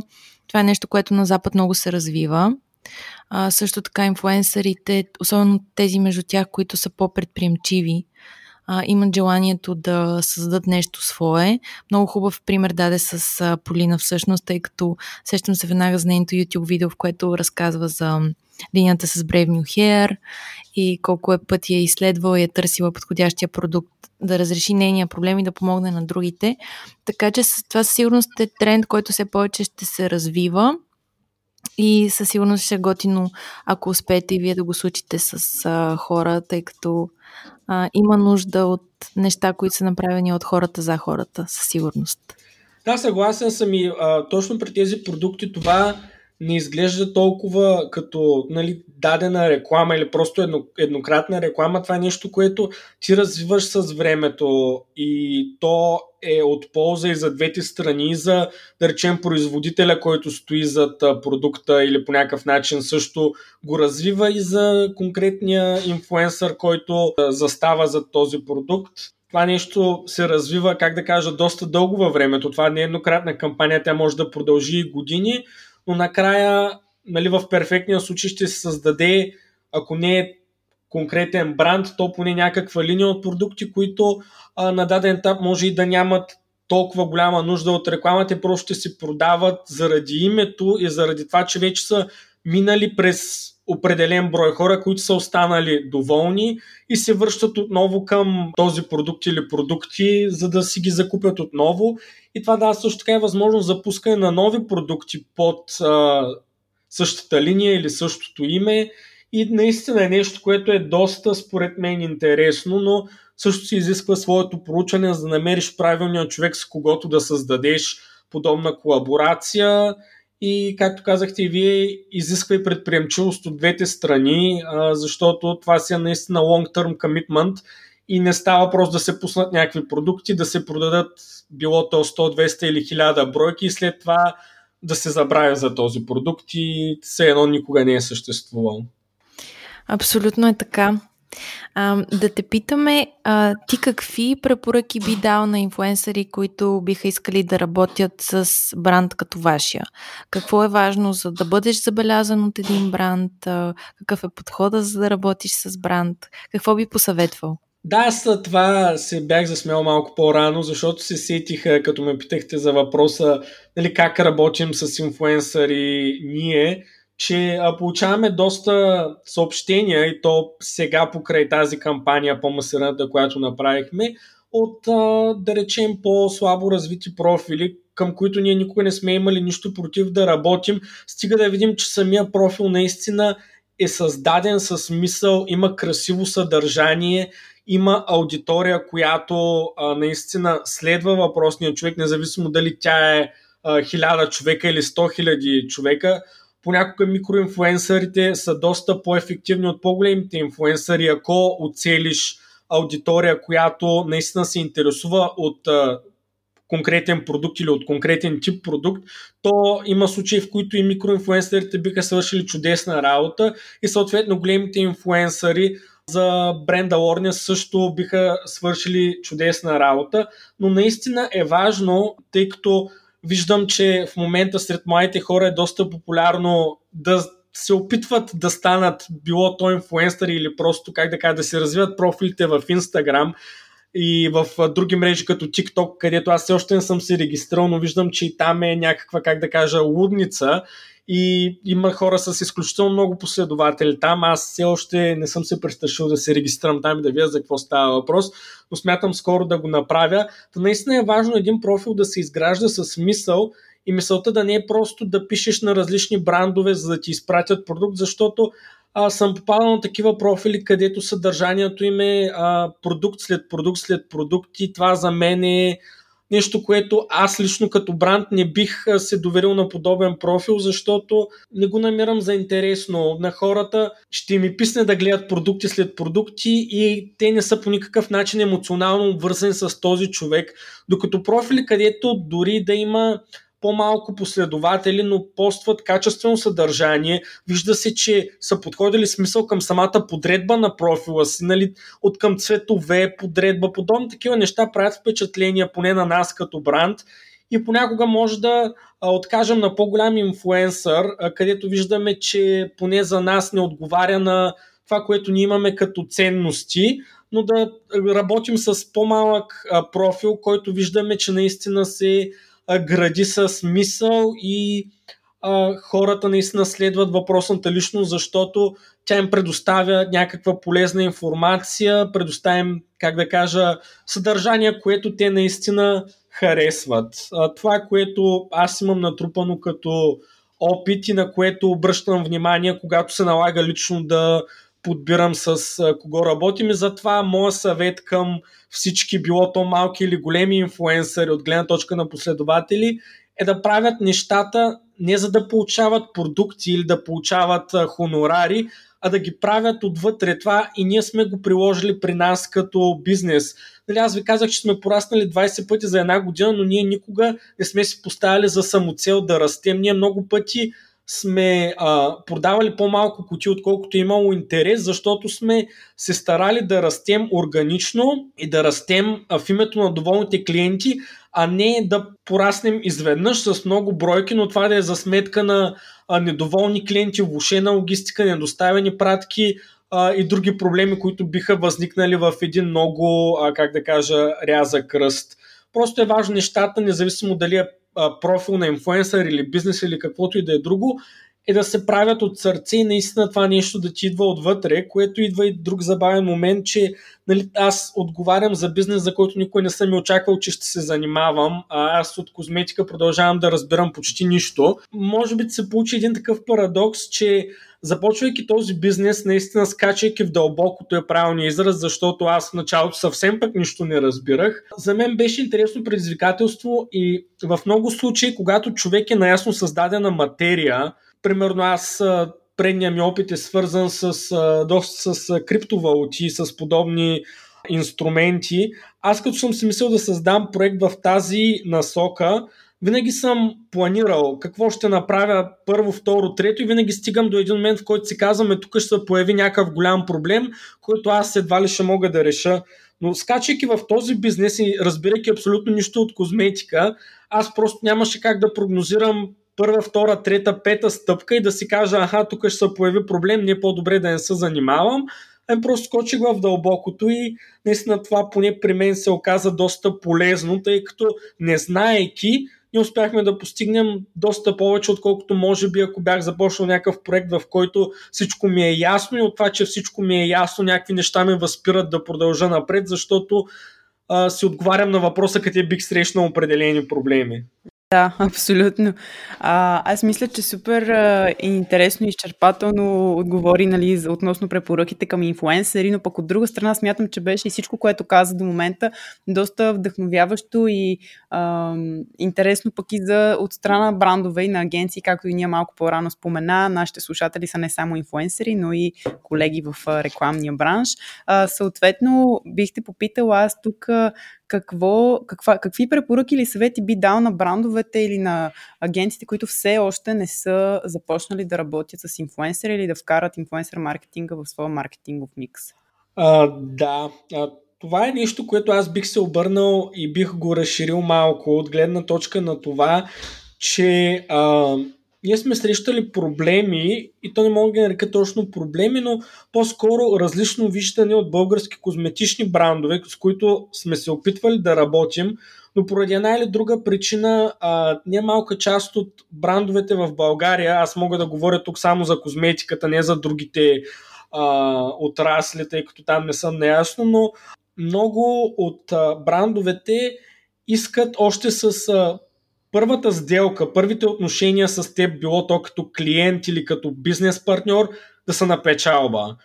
това е нещо, което на Запад много се развива. А, също така инфлуенсърите, особено тези между тях, които са по-предприемчиви, а, имат желанието да създадат нещо свое. Много хубав пример даде с а, Полина всъщност, тъй като сещам се веднага за нейното YouTube видео, в което разказва за линията с Brave New Hair и колко е пъти е изследвала и е търсила подходящия продукт да разреши нейния проблем и да помогне на другите. Така че това със сигурност е тренд, който все повече ще се развива и със сигурност ще е готино, ако успеете и вие да го случите с а, хора, тъй като а, има нужда от неща, които са направени от хората за хората, със сигурност. Да, съгласен съм и а, точно при тези продукти това не изглежда толкова като нали, дадена реклама или просто едно, еднократна реклама. Това е нещо, което ти развиваш с времето и то е от полза и за двете страни, за да речем производителя, който стои зад продукта или по някакъв начин също го развива и за конкретния инфлуенсър, който застава зад този продукт това нещо се развива, как да кажа, доста дълго във времето. Това не е еднократна кампания, тя може да продължи и години, но накрая нали, в перфектния случай ще се създаде, ако не е конкретен бранд, то поне някаква линия от продукти, които а, на даден етап може и да нямат толкова голяма нужда от рекламата, просто ще се продават заради името и заради това, че вече са минали през определен брой хора, които са останали доволни и се връщат отново към този продукт или продукти, за да си ги закупят отново. И това дава също така е възможност за пускане на нови продукти под а, същата линия или същото име. И наистина е нещо, което е доста, според мен, интересно, но също си изисква своето проучване, за да намериш правилния човек, с когото да създадеш подобна колаборация и, както казахте и вие, изисква и предприемчивост от двете страни, защото това си е наистина long-term commitment и не става просто да се пуснат някакви продукти, да се продадат било то 100, 200 или 1000 бройки и след това да се забравя за този продукт и все едно никога не е съществувал. Абсолютно е така. А, да те питаме, а, ти какви препоръки би дал на инфуенсъри, които биха искали да работят с бранд като вашия? Какво е важно за да бъдеш забелязан от един бранд? А, какъв е подхода за да работиш с бранд? Какво би посъветвал? Да, аз това се бях засмял малко по-рано, защото се сетиха, като ме питахте за въпроса нали, как работим с инфуенсъри ние че а, получаваме доста съобщения и то сега покрай тази кампания по-масираната, която направихме, от, а, да речем, по-слабо развити профили, към които ние никога не сме имали нищо против да работим, стига да видим, че самия профил наистина е създаден с мисъл, има красиво съдържание, има аудитория, която а, наистина следва въпросния човек, независимо дали тя е хиляда човека или 100 хиляди човека, понякога микроинфлуенсърите са доста по-ефективни от по-големите инфлуенсъри, ако оцелиш аудитория, която наистина се интересува от конкретен продукт или от конкретен тип продукт, то има случаи, в които и микроинфлуенсърите биха свършили чудесна работа и съответно големите инфлуенсъри за бренда Лорния също биха свършили чудесна работа, но наистина е важно, тъй като виждам, че в момента сред младите хора е доста популярно да се опитват да станат било то инфлуенсъри или просто как да кажа, да се развиват профилите в Instagram и в други мрежи като TikTok, където аз все още не съм се регистрирал, но виждам, че и там е някаква, как да кажа, лудница и има хора с изключително много последователи там. Аз все още не съм се престрашил да се регистрирам там и да видя за какво става въпрос, но смятам скоро да го направя. Та наистина е важно един профил да се изгражда с мисъл и мисълта да не е просто да пишеш на различни брандове, за да ти изпратят продукт, защото а, съм попадал на такива профили, където съдържанието им е а, продукт след продукт след продукт и това за мен е нещо, което аз лично като бранд не бих се доверил на подобен профил, защото не го намирам за интересно на хората. Ще ми писне да гледат продукти след продукти и те не са по никакъв начин емоционално обвързани с този човек, докато профили, където дори да има по-малко последователи, но постват качествено съдържание. Вижда се, че са подходили смисъл към самата подредба на профила си, нали, от към цветове, подредба, подобни такива неща правят впечатления, поне на нас като бранд. И понякога може да откажем на по-голям инфлуенсър, където виждаме, че поне за нас не отговаря на това, което ние имаме като ценности, но да работим с по-малък профил, който виждаме, че наистина се гради с мисъл и а, хората наистина следват въпросната личност, защото тя им предоставя някаква полезна информация, предоставя им, как да кажа, съдържание, което те наистина харесват. А, това което аз имам натрупано като опит и на което обръщам внимание, когато се налага лично да подбирам с кого работим и затова моят съвет към всички, било то малки или големи инфуенсъри от гледна точка на последователи, е да правят нещата не за да получават продукти или да получават хонорари, а да ги правят отвътре това и ние сме го приложили при нас като бизнес. Нали, аз ви казах, че сме пораснали 20 пъти за една година, но ние никога не сме си поставили за самоцел да растем. Ние много пъти сме а, продавали по-малко кути, отколкото е имало интерес, защото сме се старали да растем органично и да растем а, в името на доволните клиенти, а не да пораснем изведнъж с много бройки, но това да е за сметка на а, недоволни клиенти, влушена логистика, недоставени пратки а, и други проблеми, които биха възникнали в един много, а, как да кажа, рязък кръст. Просто е важно нещата, независимо дали е профил на инфлуенсър или бизнес или каквото и да е друго, е да се правят от сърце и наистина това нещо да ти идва отвътре, което идва и друг забавен момент, че нали, аз отговарям за бизнес, за който никой не съм и очаквал, че ще се занимавам, а аз от козметика продължавам да разбирам почти нищо. Може би се получи един такъв парадокс, че започвайки този бизнес, наистина скачайки в дълбокото е правилният израз, защото аз в началото съвсем пък нищо не разбирах. За мен беше интересно предизвикателство и в много случаи, когато човек е наясно създадена материя, примерно аз предния ми опит е свързан с, доста с криптовалути, с подобни инструменти. Аз като съм си мислил да създам проект в тази насока, винаги съм планирал какво ще направя първо, второ, трето и винаги стигам до един момент, в който си казваме, тук ще се появи някакъв голям проблем, който аз едва ли ще мога да реша. Но скачайки в този бизнес и разбирайки абсолютно нищо от козметика, аз просто нямаше как да прогнозирам първа, втора, трета, пета стъпка и да си кажа, аха, тук ще се появи проблем, не е по-добре да не се занимавам. Ами просто скочих в дълбокото и наистина това поне при мен се оказа доста полезно, тъй като не знаейки, ние успяхме да постигнем доста повече, отколкото може би ако бях започнал някакъв проект, в който всичко ми е ясно и от това, че всичко ми е ясно, някакви неща ме възпират да продължа напред, защото а, си отговарям на въпроса къде бих срещнал определени проблеми. Да, абсолютно. А, аз мисля, че супер а, интересно и изчерпателно отговори нали, относно препоръките към инфлуенсъри, но пък от друга страна смятам, че беше и всичко, което каза до момента, доста вдъхновяващо и а, интересно пък и за от страна брандове и на агенции, както и ние малко по-рано спомена. Нашите слушатели са не само инфлуенсъри, но и колеги в рекламния бранш. А, съответно, бихте попитала аз тук какво, каква, какви препоръки или съвети би дал на брандовете или на агенциите, които все още не са започнали да работят с инфлуенсъри или да вкарат инфлуенсър маркетинга в своя маркетингов микс? А, да, а, това е нещо, което аз бих се обърнал и бих го разширил малко от гледна точка на това, че а, ние сме срещали проблеми, и то не мога да ги нарека точно проблеми, но по-скоро различно виждане от български козметични брандове, с които сме се опитвали да работим, но поради една или друга причина а, не малка част от брандовете в България, аз мога да говоря тук само за козметиката, не за другите а, отрасли, тъй като там не съм неясно, но много от а, брандовете искат още с а, първата сделка, първите отношения с теб, било то като клиент или като бизнес партньор, да са на печалба.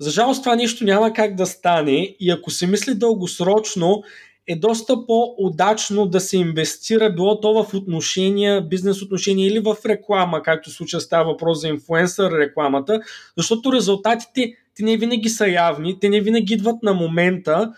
За жалост това нещо няма как да стане и ако се мисли дългосрочно, е доста по-удачно да се инвестира било то в отношения, бизнес отношения или в реклама, както в случая става въпрос за инфлуенсър рекламата, защото резултатите те не винаги са явни, те не винаги идват на момента,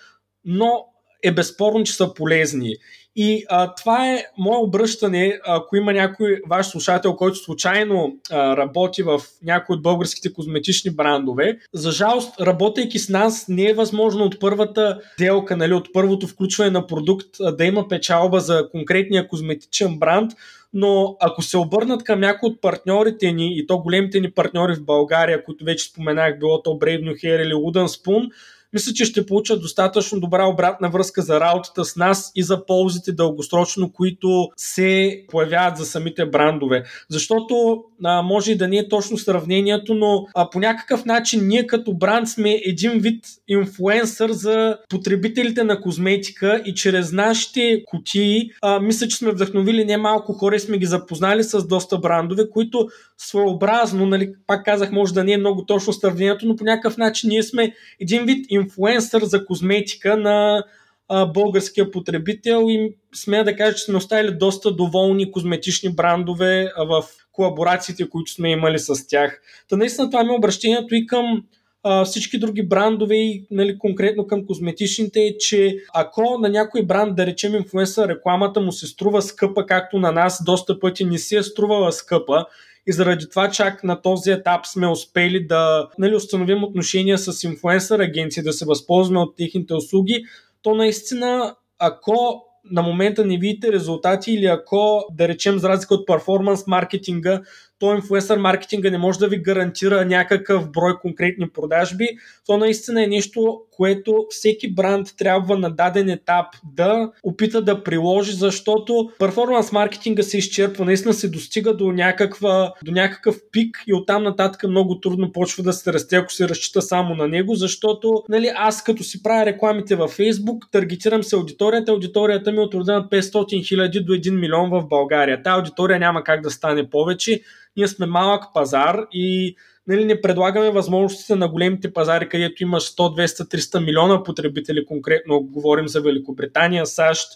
но е безспорно, че са полезни. И а, това е мое обръщане, ако има някой ваш слушател, който случайно а, работи в някои от българските козметични брандове. За жалост, работейки с нас, не е възможно от първата делка, нали, от първото включване на продукт да има печалба за конкретния козметичен бранд, но ако се обърнат към някои от партньорите ни, и то големите ни партньори в България, които вече споменах, било то Brave New Hair или Wooden Spoon, мисля, че ще получат достатъчно добра обратна връзка за работата с нас и за ползите дългосрочно, които се появяват за самите брандове. Защото а, може и да не е точно сравнението, но а, по някакъв начин ние като бранд сме един вид инфлуенсър за потребителите на козметика и чрез нашите кутии а, мисля, че сме вдъхновили немалко хора и сме ги запознали с доста брандове, които своеобразно, нали, пак казах, може да не е много точно сравнението, но по някакъв начин ние сме един вид инфлуенсър за козметика на а, българския потребител и смея да кажа, че сме оставили доста доволни козметични брандове в колаборациите, които сме имали с тях. Та наистина това ми е обращението и към а, всички други брандове и нали, конкретно към козметичните е, че ако на някой бранд, да речем инфлуенсър, рекламата му се струва скъпа, както на нас доста пъти не си е струвала скъпа, и заради това чак на този етап сме успели да нали, установим отношения с инфлуенсър агенции, да се възползваме от техните услуги, то наистина, ако на момента не видите резултати или ако, да речем, за разлика от перформанс маркетинга, то инфлуенсър маркетинга не може да ви гарантира някакъв брой конкретни продажби. То наистина е нещо, което всеки бранд трябва на даден етап да опита да приложи, защото перформанс маркетинга се изчерпва, наистина се достига до, някаква, до някакъв пик и оттам нататък много трудно почва да се расте, ако се разчита само на него, защото нали, аз като си правя рекламите във Facebook, таргетирам се аудиторията, аудиторията ми е от рода на 500 хиляди до 1 милион в България. Та аудитория няма как да стане повече ние сме малък пазар и нали, не предлагаме възможностите на големите пазари, където има 100, 200, 300 милиона потребители, конкретно говорим за Великобритания, САЩ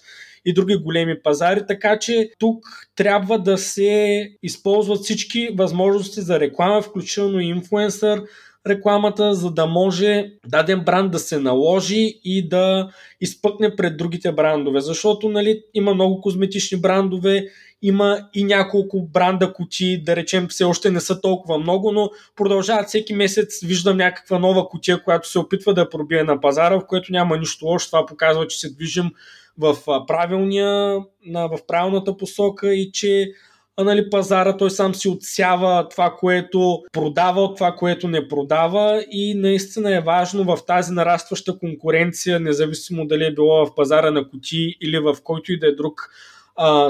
и други големи пазари, така че тук трябва да се използват всички възможности за реклама, включително и инфлуенсър, рекламата, за да може даден бранд да се наложи и да изпъкне пред другите брандове. Защото нали, има много козметични брандове, има и няколко бранда кути, да речем все още не са толкова много, но продължават всеки месец, виждам някаква нова кутия, която се опитва да пробие на пазара, в което няма нищо лошо. Това показва, че се движим в правилния, в правилната посока и че а, нали, пазара той сам си отсява това, което продава от това, което не продава и наистина е важно в тази нарастваща конкуренция, независимо дали е било в пазара на кутии или в който и да е друг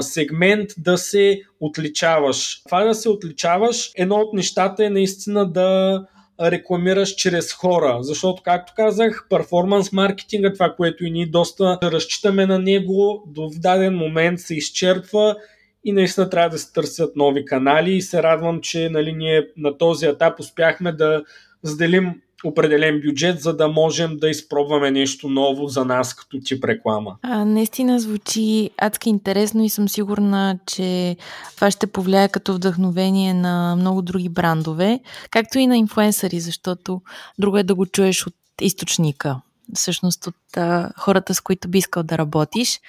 сегмент да се отличаваш. Това да се отличаваш, едно от нещата е наистина да рекламираш чрез хора, защото, както казах, перформанс маркетинга, това, което и ние доста разчитаме на него, до в даден момент се изчерпва и наистина трябва да се търсят нови канали и се радвам, че нали, ние на този етап успяхме да заделим определен бюджет, за да можем да изпробваме нещо ново за нас като тип реклама. А, наистина звучи адски интересно и съм сигурна, че това ще повлияе като вдъхновение на много други брандове, както и на инфуенсъри, защото друго е да го чуеш от източника всъщност от а, хората, с които би искал да работиш.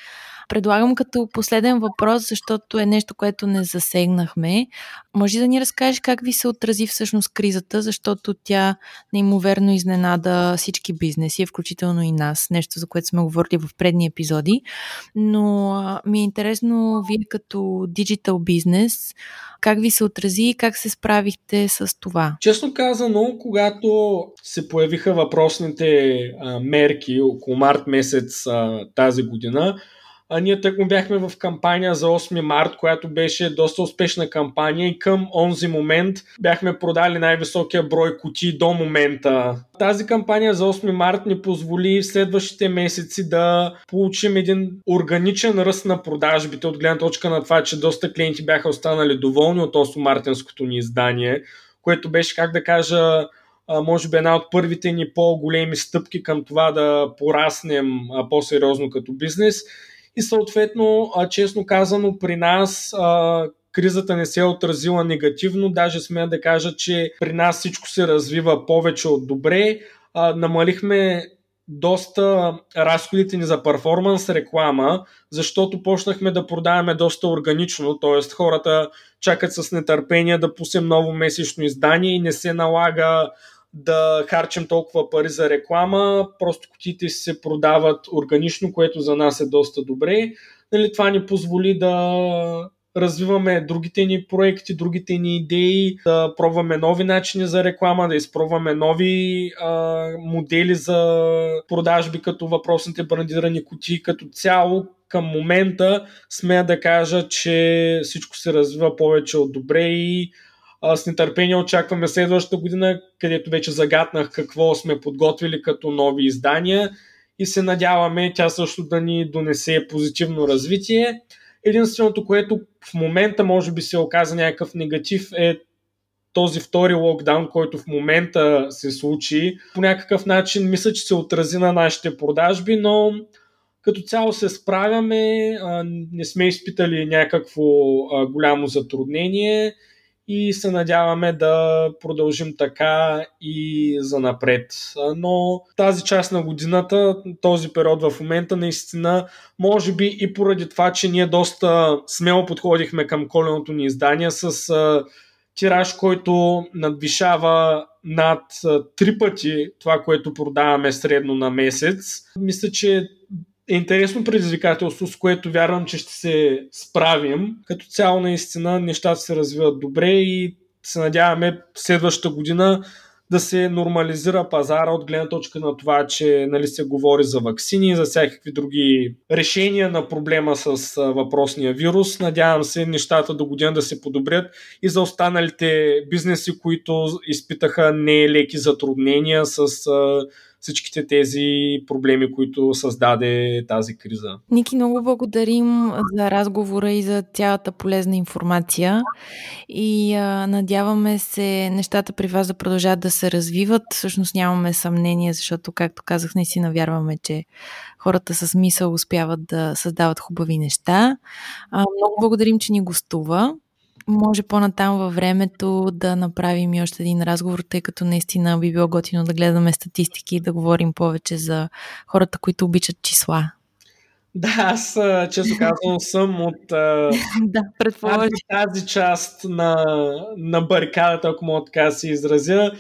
Предлагам като последен въпрос, защото е нещо, което не засегнахме. Може да ни разкажеш как ви се отрази всъщност кризата, защото тя неимоверно изненада всички бизнеси, включително и нас, нещо за което сме говорили в предни епизоди. Но ми е интересно, вие като диджитал бизнес, как ви се отрази и как се справихте с това? Честно казано, когато се появиха въпросните а, мерки около март месец а, тази година, а ние тък му бяхме в кампания за 8 март, която беше доста успешна кампания и към онзи момент бяхме продали най-високия брой кутии до момента. Тази кампания за 8 март ни позволи в следващите месеци да получим един органичен ръст на продажбите от гледна точка на това, че доста клиенти бяха останали доволни от 8 мартинското ни издание, което беше, как да кажа, може би една от първите ни по-големи стъпки към това да пораснем по-сериозно като бизнес и съответно, честно казано, при нас кризата не се е отразила негативно, даже сме да кажа, че при нас всичко се развива повече от добре. намалихме доста разходите ни за перформанс реклама, защото почнахме да продаваме доста органично, т.е. хората чакат с нетърпение да пуснем ново месечно издание и не се налага да харчим толкова пари за реклама, просто кутиите си се продават органично, което за нас е доста добре. Нали, това ни позволи да развиваме другите ни проекти, другите ни идеи, да пробваме нови начини за реклама, да изпробваме нови а, модели за продажби, като въпросните брандирани кутии. Като цяло към момента смея да кажа, че всичко се развива повече от добре и с нетърпение очакваме следващата година, където вече загаднах какво сме подготвили като нови издания и се надяваме тя също да ни донесе позитивно развитие. Единственото, което в момента може би се оказа някакъв негатив е този втори локдаун, който в момента се случи. По някакъв начин мисля, че се отрази на нашите продажби, но като цяло се справяме, не сме изпитали някакво голямо затруднение и се надяваме да продължим така и за напред. Но тази част на годината, този период в момента наистина, може би и поради това, че ние доста смело подходихме към коленото ни издание с тираж, който надвишава над три пъти това, което продаваме средно на месец. Мисля, че интересно предизвикателство, с което вярвам, че ще се справим. Като цяло наистина нещата се развиват добре и се надяваме следващата година да се нормализира пазара от гледна точка на това, че нали, се говори за вакцини, за всякакви други решения на проблема с въпросния вирус. Надявам се нещата до година да се подобрят и за останалите бизнеси, които изпитаха нелеки затруднения с всичките тези проблеми, които създаде тази криза. Ники, много благодарим за разговора и за цялата полезна информация и а, надяваме се нещата при вас да продължат да се развиват. Всъщност нямаме съмнение, защото, както казах, не си навярваме, че хората с мисъл успяват да създават хубави неща. А, много благодарим, че ни гостува може по-натам във времето да направим и още един разговор, тъй като наистина би било готино да гледаме статистики и да говорим повече за хората, които обичат числа. Да, аз често казвам съм от да, тази, тази част на, на барикадата, ако мога така се изразя.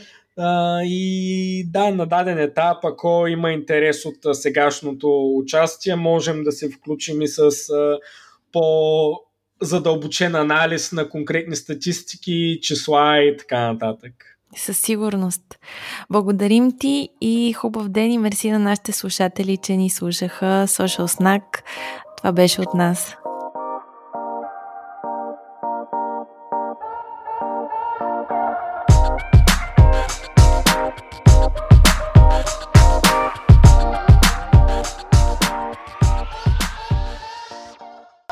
И да, на даден етап, ако има интерес от сегашното участие, можем да се включим и с по задълбочен анализ на конкретни статистики, числа и така нататък. Със сигурност. Благодарим ти и хубав ден и мерси на нашите слушатели, че ни слушаха. Social Snack. Това беше от нас.